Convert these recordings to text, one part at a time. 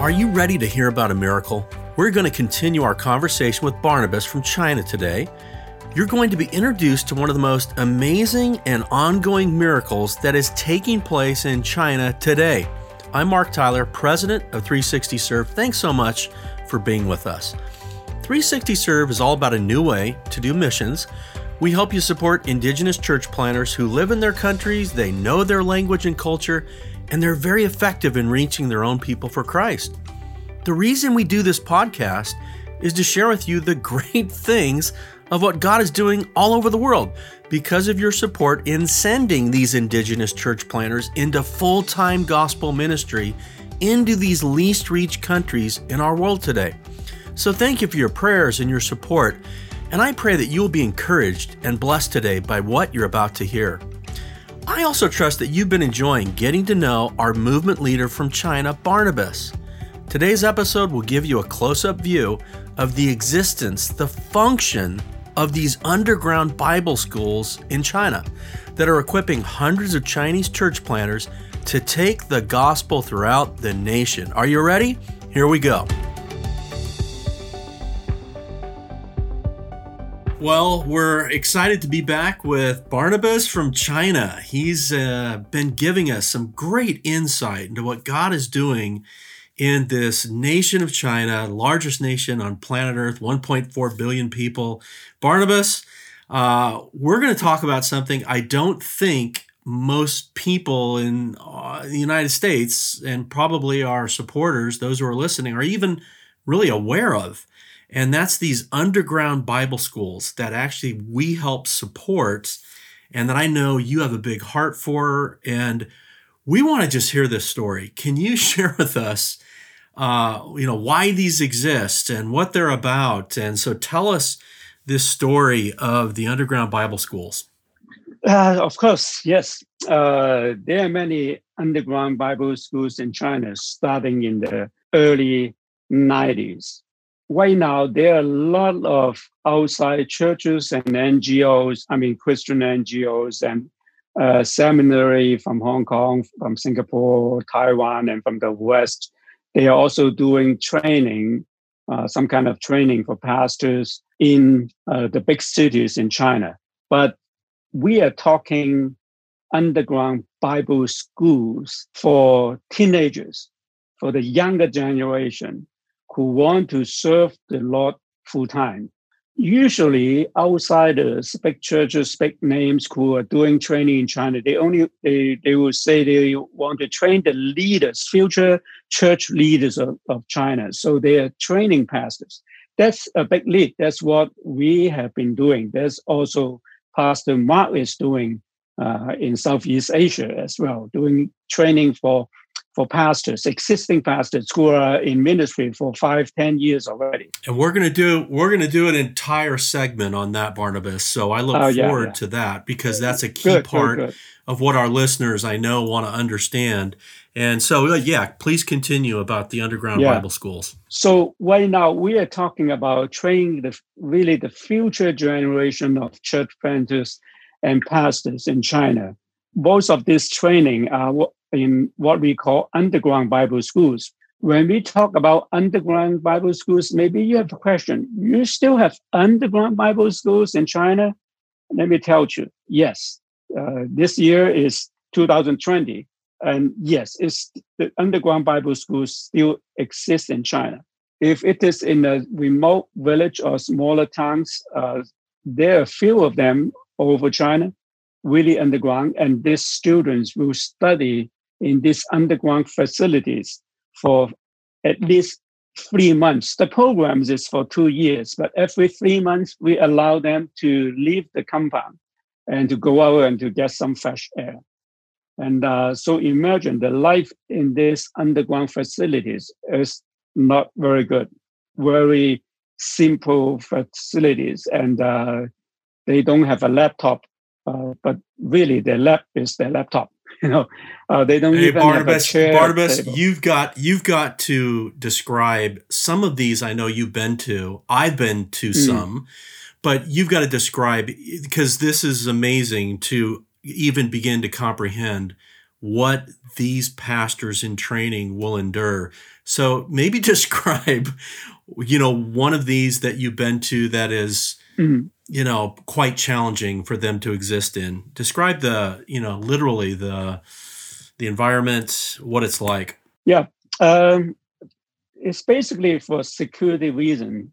Are you ready to hear about a miracle? We're going to continue our conversation with Barnabas from China today. You're going to be introduced to one of the most amazing and ongoing miracles that is taking place in China today. I'm Mark Tyler, president of 360 Serve. Thanks so much for being with us. 360 Serve is all about a new way to do missions. We help you support Indigenous church planners who live in their countries, they know their language and culture, and they're very effective in reaching their own people for Christ. The reason we do this podcast is to share with you the great things of what God is doing all over the world because of your support in sending these Indigenous church planners into full time gospel ministry into these least reached countries in our world today. So, thank you for your prayers and your support, and I pray that you will be encouraged and blessed today by what you're about to hear. I also trust that you've been enjoying getting to know our movement leader from China, Barnabas. Today's episode will give you a close up view of the existence, the function of these underground Bible schools in China that are equipping hundreds of Chinese church planners to take the gospel throughout the nation. Are you ready? Here we go. Well, we're excited to be back with Barnabas from China. He's uh, been giving us some great insight into what God is doing in this nation of China, largest nation on planet Earth, 1.4 billion people. Barnabas, uh, we're going to talk about something I don't think most people in uh, the United States and probably our supporters, those who are listening, are even really aware of. And that's these underground Bible schools that actually we help support and that I know you have a big heart for. And we want to just hear this story. Can you share with us, uh, you know, why these exist and what they're about? And so tell us this story of the underground Bible schools. Uh, of course, yes. Uh, there are many underground Bible schools in China starting in the early 90s right now there are a lot of outside churches and NGOs, I mean Christian NGOs and uh, seminary from Hong Kong, from Singapore, Taiwan, and from the West. They are also doing training, uh, some kind of training for pastors in uh, the big cities in China. But we are talking underground Bible schools for teenagers, for the younger generation who want to serve the Lord full time. Usually, outsiders, big churches, big names who are doing training in China, they only they, they will say they want to train the leaders, future church leaders of, of China. So they are training pastors. That's a big lead. That's what we have been doing. That's also Pastor Mark is doing uh, in Southeast Asia as well, doing training for for pastors, existing pastors who are in ministry for five, ten years already. And we're gonna do we're gonna do an entire segment on that, Barnabas. So I look oh, yeah, forward yeah. to that because that's a key good, part good, good. of what our listeners I know want to understand. And so, uh, yeah, please continue about the underground yeah. Bible schools. So right now we are talking about training the really the future generation of church planters and pastors in China. Most of this training are in what we call underground Bible schools. When we talk about underground Bible schools, maybe you have a question. You still have underground Bible schools in China? Let me tell you, yes. Uh, this year is 2020. And yes, it's the underground Bible schools still exist in China. If it is in a remote village or smaller towns, uh, there are a few of them over China, really underground, and these students will study in these underground facilities for at least three months. The program is for two years, but every three months we allow them to leave the compound and to go out and to get some fresh air. And uh, so imagine the life in these underground facilities is not very good, very simple facilities, and uh, they don't have a laptop. Uh, but really, their lap is their laptop. you know, uh, they don't hey, even Barnabas, Barnabas, table. you've got you've got to describe some of these. I know you've been to. I've been to mm. some, but you've got to describe because this is amazing to even begin to comprehend what these pastors in training will endure. So maybe describe, you know, one of these that you've been to that is, mm-hmm. You know, quite challenging for them to exist in. Describe the, you know, literally the the environment, what it's like. Yeah, um, it's basically for security reason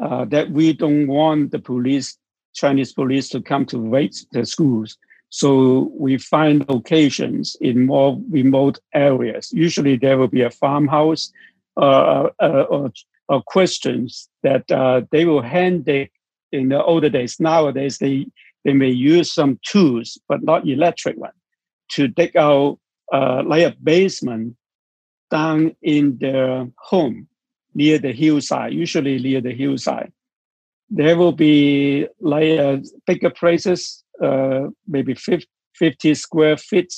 uh, that we don't want the police, Chinese police, to come to raid the schools. So we find locations in more remote areas. Usually there will be a farmhouse uh, uh, or, or questions that uh, they will hand it in the older days. Nowadays, they, they may use some tools, but not electric one, to dig out uh, like a basement down in their home near the hillside, usually near the hillside. There will be like uh, bigger places uh, maybe 50 square feet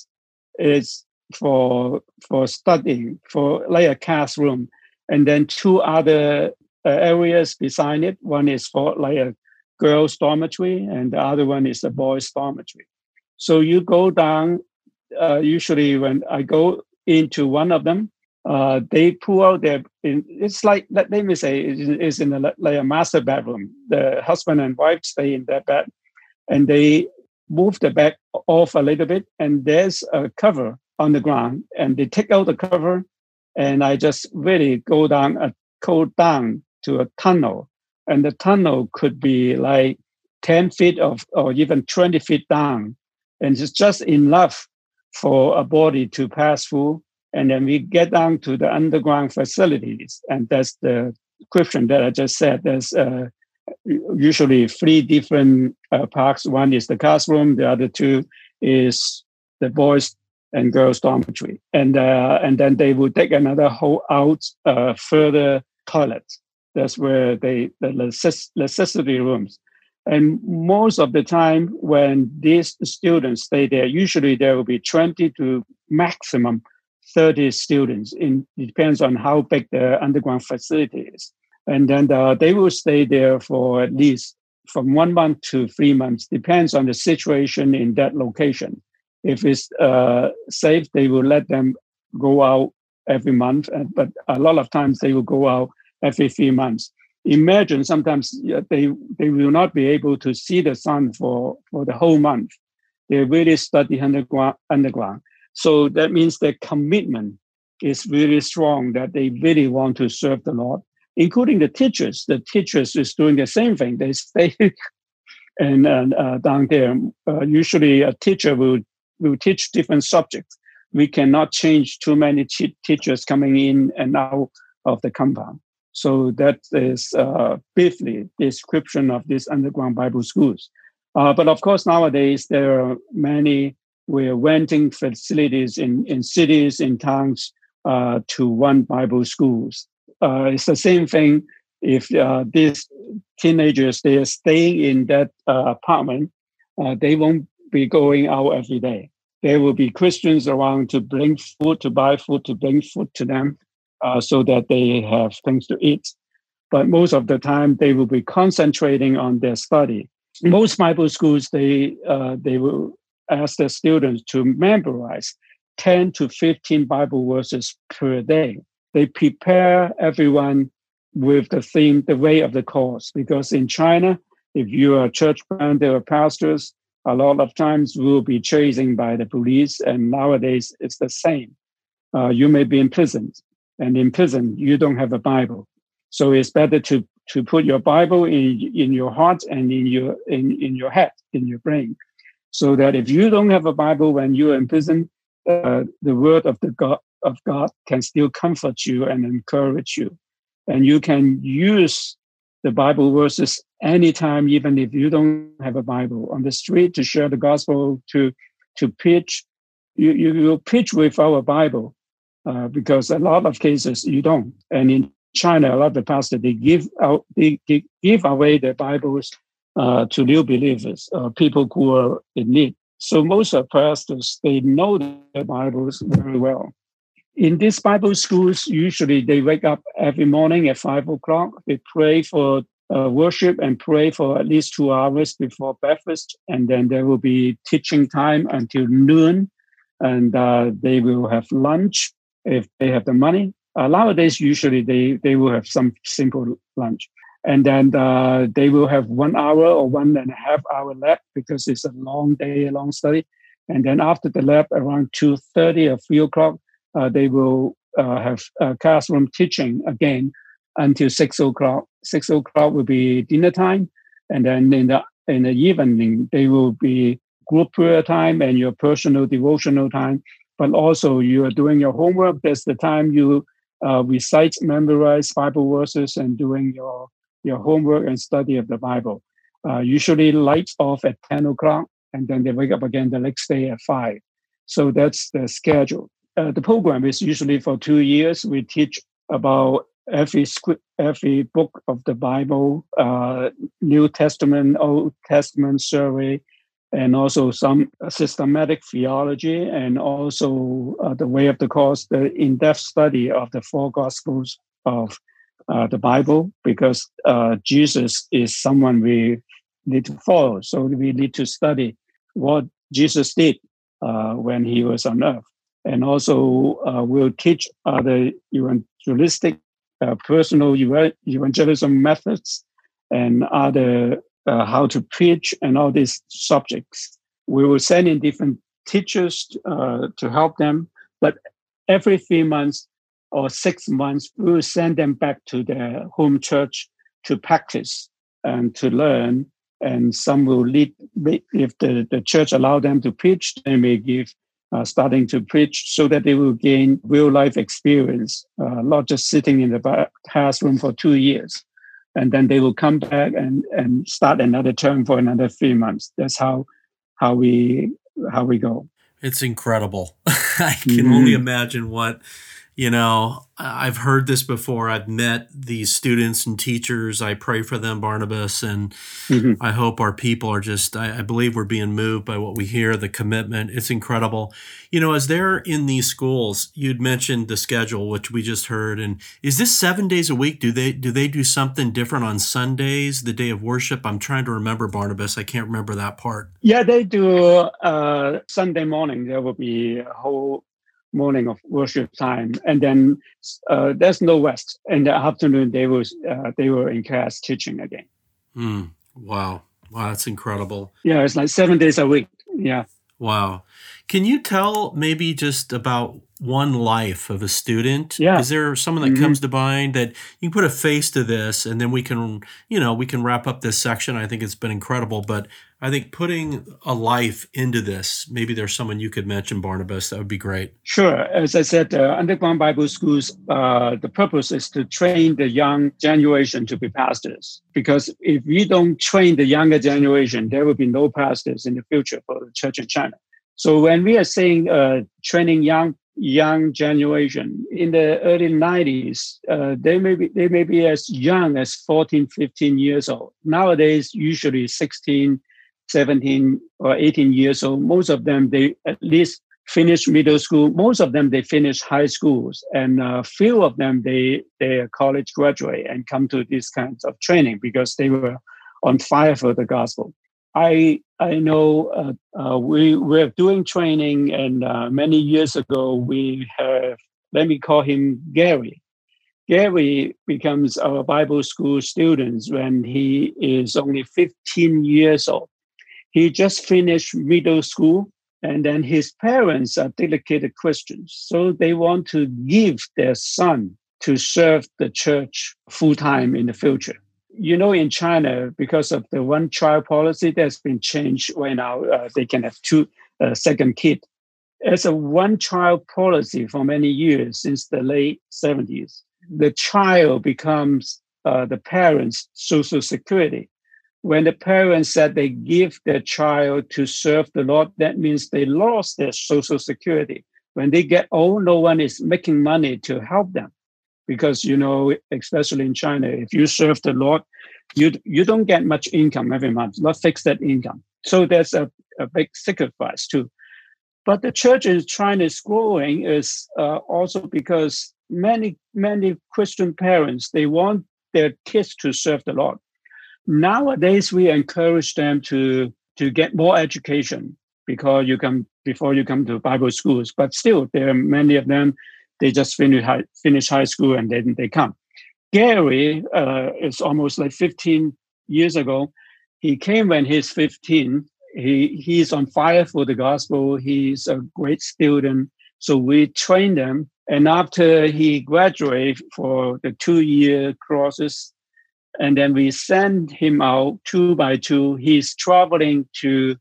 is for for studying for like a classroom and then two other uh, areas beside it one is for like a girls dormitory and the other one is the boys dormitory. So you go down uh, usually when i go into one of them uh, they pull out their it's like let me say it's in a, like a master bedroom. The husband and wife stay in that bed and they move the bed off a little bit, and there's a cover on the ground, and they take out the cover, and I just really go down a go down to a tunnel, and the tunnel could be like ten feet of or even twenty feet down, and it's just enough for a body to pass through. And then we get down to the underground facilities, and that's the description that I just said. There's uh, usually three different uh, parks. One is the classroom, the other two is the boys and girls dormitory, and uh, and then they will take another hole out uh, further toilets. That's where they the necessity rooms. And most of the time, when these students stay there, usually there will be 20 to maximum 30 students. In, it depends on how big the underground facility is and then uh, they will stay there for at least from one month to three months depends on the situation in that location if it's uh, safe they will let them go out every month but a lot of times they will go out every three months imagine sometimes they they will not be able to see the sun for for the whole month they really study underground underground so that means their commitment is really strong that they really want to serve the lord including the teachers. The teachers is doing the same thing. They stay and uh, down there. Uh, usually, a teacher will will teach different subjects. We cannot change too many teachers coming in and out of the compound. So that is uh, briefly description of these underground Bible schools. Uh, but of course, nowadays there are many. We're renting facilities in, in cities, in towns, uh, to run Bible schools uh, it's the same thing if uh, these teenagers they are staying in that uh, apartment they won't be going out every day there will be christians around to bring food to buy food to bring food to them uh, so that they have things to eat but most of the time they will be concentrating on their study most bible schools they uh, they will ask their students to memorize 10 to 15 bible verses per day they prepare everyone with the theme, the way of the cross, Because in China, if you are a church planter or pastors, a lot of times will be chasing by the police. And nowadays, it's the same. Uh, you may be imprisoned, and in prison, you don't have a Bible. So it's better to to put your Bible in in your heart and in your in, in your head, in your brain, so that if you don't have a Bible when you are in prison, uh, the word of the God of God can still comfort you and encourage you. And you can use the Bible verses anytime, even if you don't have a Bible on the street to share the gospel, to to pitch. You, you will pitch with our Bible uh, because a lot of cases you don't. And in China, a lot of the pastors they give out they, give away their Bibles uh, to new believers, uh, people who are in need. So most of pastors they know their Bibles very well in these Bible schools, usually they wake up every morning at five o'clock. They pray for uh, worship and pray for at least two hours before breakfast, and then there will be teaching time until noon. and uh, they will have lunch if they have the money. Uh, nowadays, usually they, they will have some simple lunch. And then uh, they will have one hour or one and a half hour lab because it's a long day, a long study. And then after the lab, around 2.30 or 3 o'clock, uh, they will uh, have classroom teaching again until 6 o'clock. 6 o'clock will be dinner time. And then in the, in the evening, they will be group prayer time and your personal devotional time. But also you are doing your homework. That's the time you uh, recite, memorize Bible verses and doing your, your homework and study of the Bible. Uh, usually lights off at 10 o'clock and then they wake up again the next day at 5. So that's the schedule. Uh, the program is usually for two years. We teach about every script, every book of the Bible, uh, New Testament, Old Testament survey, and also some systematic theology, and also uh, the way of the cross, the in-depth study of the four Gospels of uh, the Bible, because uh, Jesus is someone we need to follow. So we need to study what Jesus did uh, when he was on earth, and also uh, we'll teach other evangelistic uh, personal evangelism methods and other uh, how to preach and all these subjects. We will send in different teachers uh, to help them, but every three months or six months, we will send them back to their home church to practice and to learn. And some will lead, if the, the church allow them to preach, they may give uh, starting to preach so that they will gain real life experience, uh, not just sitting in the classroom for two years and then they will come back and and start another term for another three months. That's how how we how we go. It's incredible. I can mm-hmm. only imagine what you know, I've heard this before. I've met these students and teachers. I pray for them, Barnabas, and mm-hmm. I hope our people are just, I, I, believe we're being moved by what we hear, the commitment. It's incredible. You know, as they're in these schools, you'd mentioned the schedule, which we just heard. And is this seven days a week? Do they do they do something different on Sundays, the day of worship? I'm trying to remember, Barnabas. I can't remember that part. Yeah, they do uh, Sunday morning. There will be a whole morning of worship time, and then uh, there's no rest. In the afternoon, they was uh, they were in class teaching again. Mm, wow, wow, that's incredible. Yeah, it's like seven days a week. Yeah. Wow. Can you tell maybe just about one life of a student? Yeah. Is there someone that mm-hmm. comes to mind that you can put a face to this and then we can, you know, we can wrap up this section. I think it's been incredible, but I think putting a life into this, maybe there's someone you could mention, Barnabas, that would be great. Sure. As I said, uh, underground Bible schools, uh, the purpose is to train the young generation to be pastors. Because if we don't train the younger generation, there will be no pastors in the future for the church in China. So when we are saying uh, training young young generation in the early 90s uh, they may be they may be as young as 14 15 years old. Nowadays usually 16 17 or 18 years old most of them they at least finish middle school. Most of them they finish high schools and a uh, few of them they they are college graduate and come to these kinds of training because they were on fire for the gospel I I know uh, uh, we we're doing training, and uh, many years ago we have let me call him Gary. Gary becomes our Bible school student when he is only 15 years old. He just finished middle school, and then his parents are dedicated Christians, so they want to give their son to serve the church full time in the future you know, in China, because of the one child policy that's been changed right now, uh, they can have two uh, second kid. As a one child policy for many years since the late 70s, the child becomes uh, the parents' social security. When the parents said they give their child to serve the Lord, that means they lost their social security. When they get old, no one is making money to help them because you know especially in china if you serve the lord you you don't get much income every month not fixed income so there's a, a big sacrifice too but the church in china is growing is uh, also because many many christian parents they want their kids to serve the lord nowadays we encourage them to to get more education because you come before you come to Bible schools. But still, there are many of them. They just finish high, finish high school and then they come. Gary uh, is almost like 15 years ago. He came when he's 15. He he's on fire for the gospel. He's a great student. So we train them. And after he graduated for the two year courses, and then we send him out two by two. He's traveling to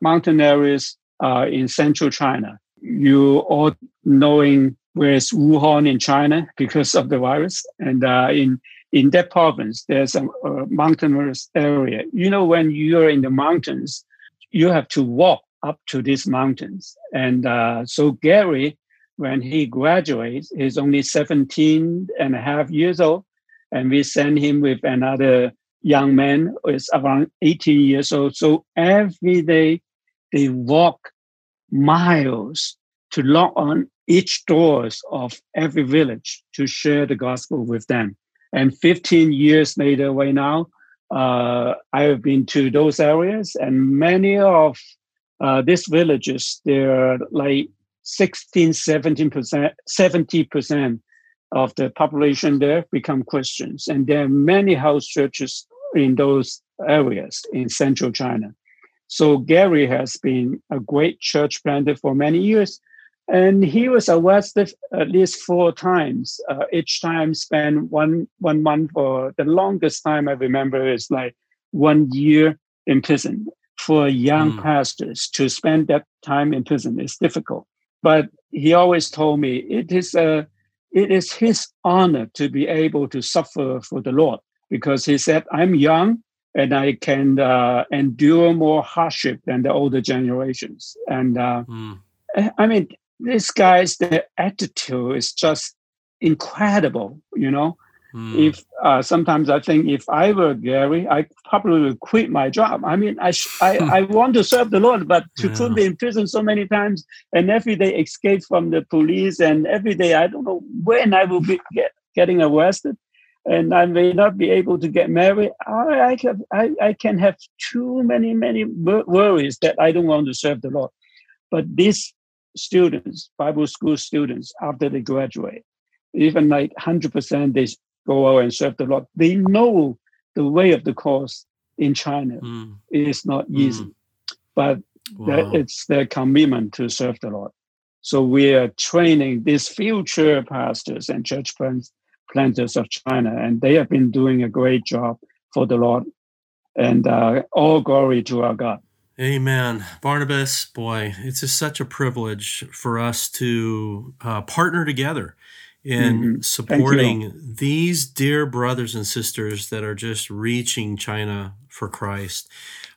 mountain areas uh, in central China. You all knowing where's Wuhan in China because of the virus, and uh, in in that province there's a, a mountainous area. You know, when you're in the mountains, you have to walk up to these mountains, and uh, so Gary, when he graduates, is only 17 and a half years old and we send him with another young man who is around 18 years old. So every day they walk miles to knock on each doors of every village to share the gospel with them. And 15 years later, right now, uh, I have been to those areas, and many of uh, these villages, they're like 16, 17 percent, 70 percent of the population there become Christians. And there are many house churches in those areas in central China. So Gary has been a great church planter for many years. And he was arrested at least four times. Uh, each time spent one one month, or the longest time I remember is like one year in prison. For young mm. pastors to spend that time in prison is difficult. But he always told me it is a it is his honor to be able to suffer for the Lord because he said, I'm young and I can uh, endure more hardship than the older generations. And uh, mm. I mean, this guy's the attitude is just incredible, you know. Mm. If uh, sometimes I think if I were Gary, I probably would quit my job. I mean, I sh- I, I want to serve the Lord, but to yeah. put me in prison so many times and every day escape from the police and every day I don't know when I will be get, getting arrested and I may not be able to get married. I I can I, I can have too many many worries that I don't want to serve the Lord. But these students, Bible school students, after they graduate, even like hundred percent, they go out and serve the Lord. They know the way of the cross in China mm. is not easy, mm. but wow. it's their commitment to serve the Lord. So we are training these future pastors and church planters of China, and they have been doing a great job for the Lord. And uh, all glory to our God. Amen. Barnabas, boy, it's just such a privilege for us to uh, partner together in mm-hmm. supporting these dear brothers and sisters that are just reaching China for Christ.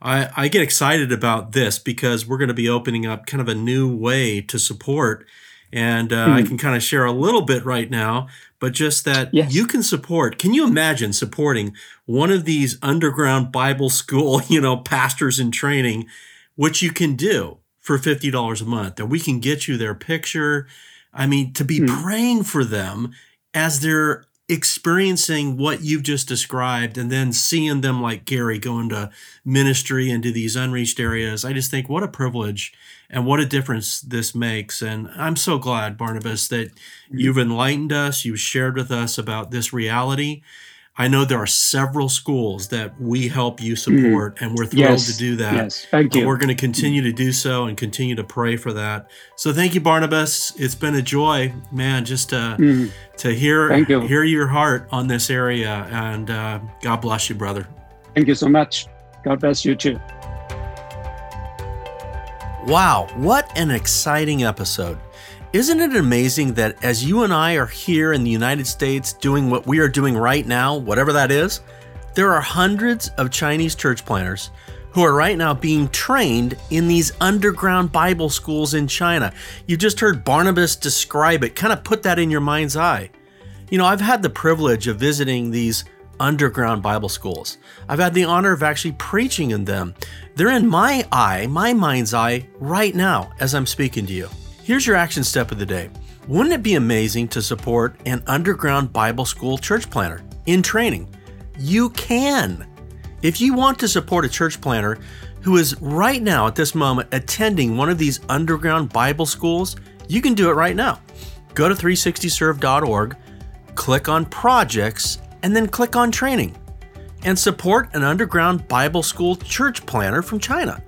I, I get excited about this because we're going to be opening up kind of a new way to support. And uh, mm. I can kind of share a little bit right now, but just that yes. you can support. Can you imagine supporting one of these underground Bible school, you know, pastors in training, which you can do for $50 a month? And we can get you their picture I mean, to be hmm. praying for them as they're experiencing what you've just described and then seeing them like Gary go into ministry into these unreached areas. I just think what a privilege and what a difference this makes. And I'm so glad, Barnabas, that hmm. you've enlightened us, you've shared with us about this reality I know there are several schools that we help you support, mm. and we're thrilled yes. to do that. Yes, thank but you. We're going to continue to do so and continue to pray for that. So thank you, Barnabas. It's been a joy, man, just to mm. to hear you. hear your heart on this area, and uh, God bless you, brother. Thank you so much. God bless you too. Wow, what an exciting episode! Isn't it amazing that as you and I are here in the United States doing what we are doing right now, whatever that is, there are hundreds of Chinese church planters who are right now being trained in these underground Bible schools in China. You just heard Barnabas describe it, kind of put that in your mind's eye. You know, I've had the privilege of visiting these underground Bible schools. I've had the honor of actually preaching in them. They're in my eye, my mind's eye, right now as I'm speaking to you. Here's your action step of the day. Wouldn't it be amazing to support an underground Bible school church planner in training? You can. If you want to support a church planner who is right now at this moment attending one of these underground Bible schools, you can do it right now. Go to 360serve.org, click on projects, and then click on training. And support an underground Bible school church planner from China.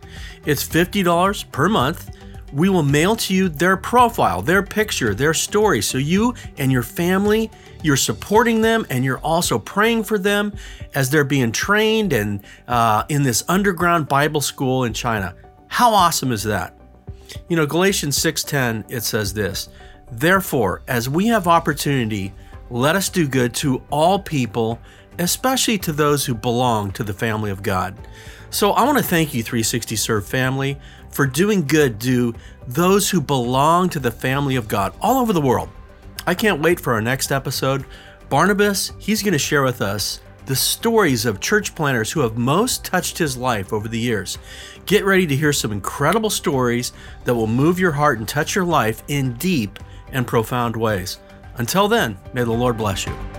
It's $50 per month. We will mail to you their profile, their picture, their story, so you and your family you're supporting them and you're also praying for them as they're being trained and uh, in this underground Bible school in China. How awesome is that? You know, Galatians 6:10 it says this, "Therefore, as we have opportunity, let us do good to all people, especially to those who belong to the family of God." So, I want to thank you 360 Serve family for doing good to those who belong to the family of God all over the world. I can't wait for our next episode. Barnabas, he's going to share with us the stories of church planners who have most touched his life over the years. Get ready to hear some incredible stories that will move your heart and touch your life in deep and profound ways. Until then, may the Lord bless you.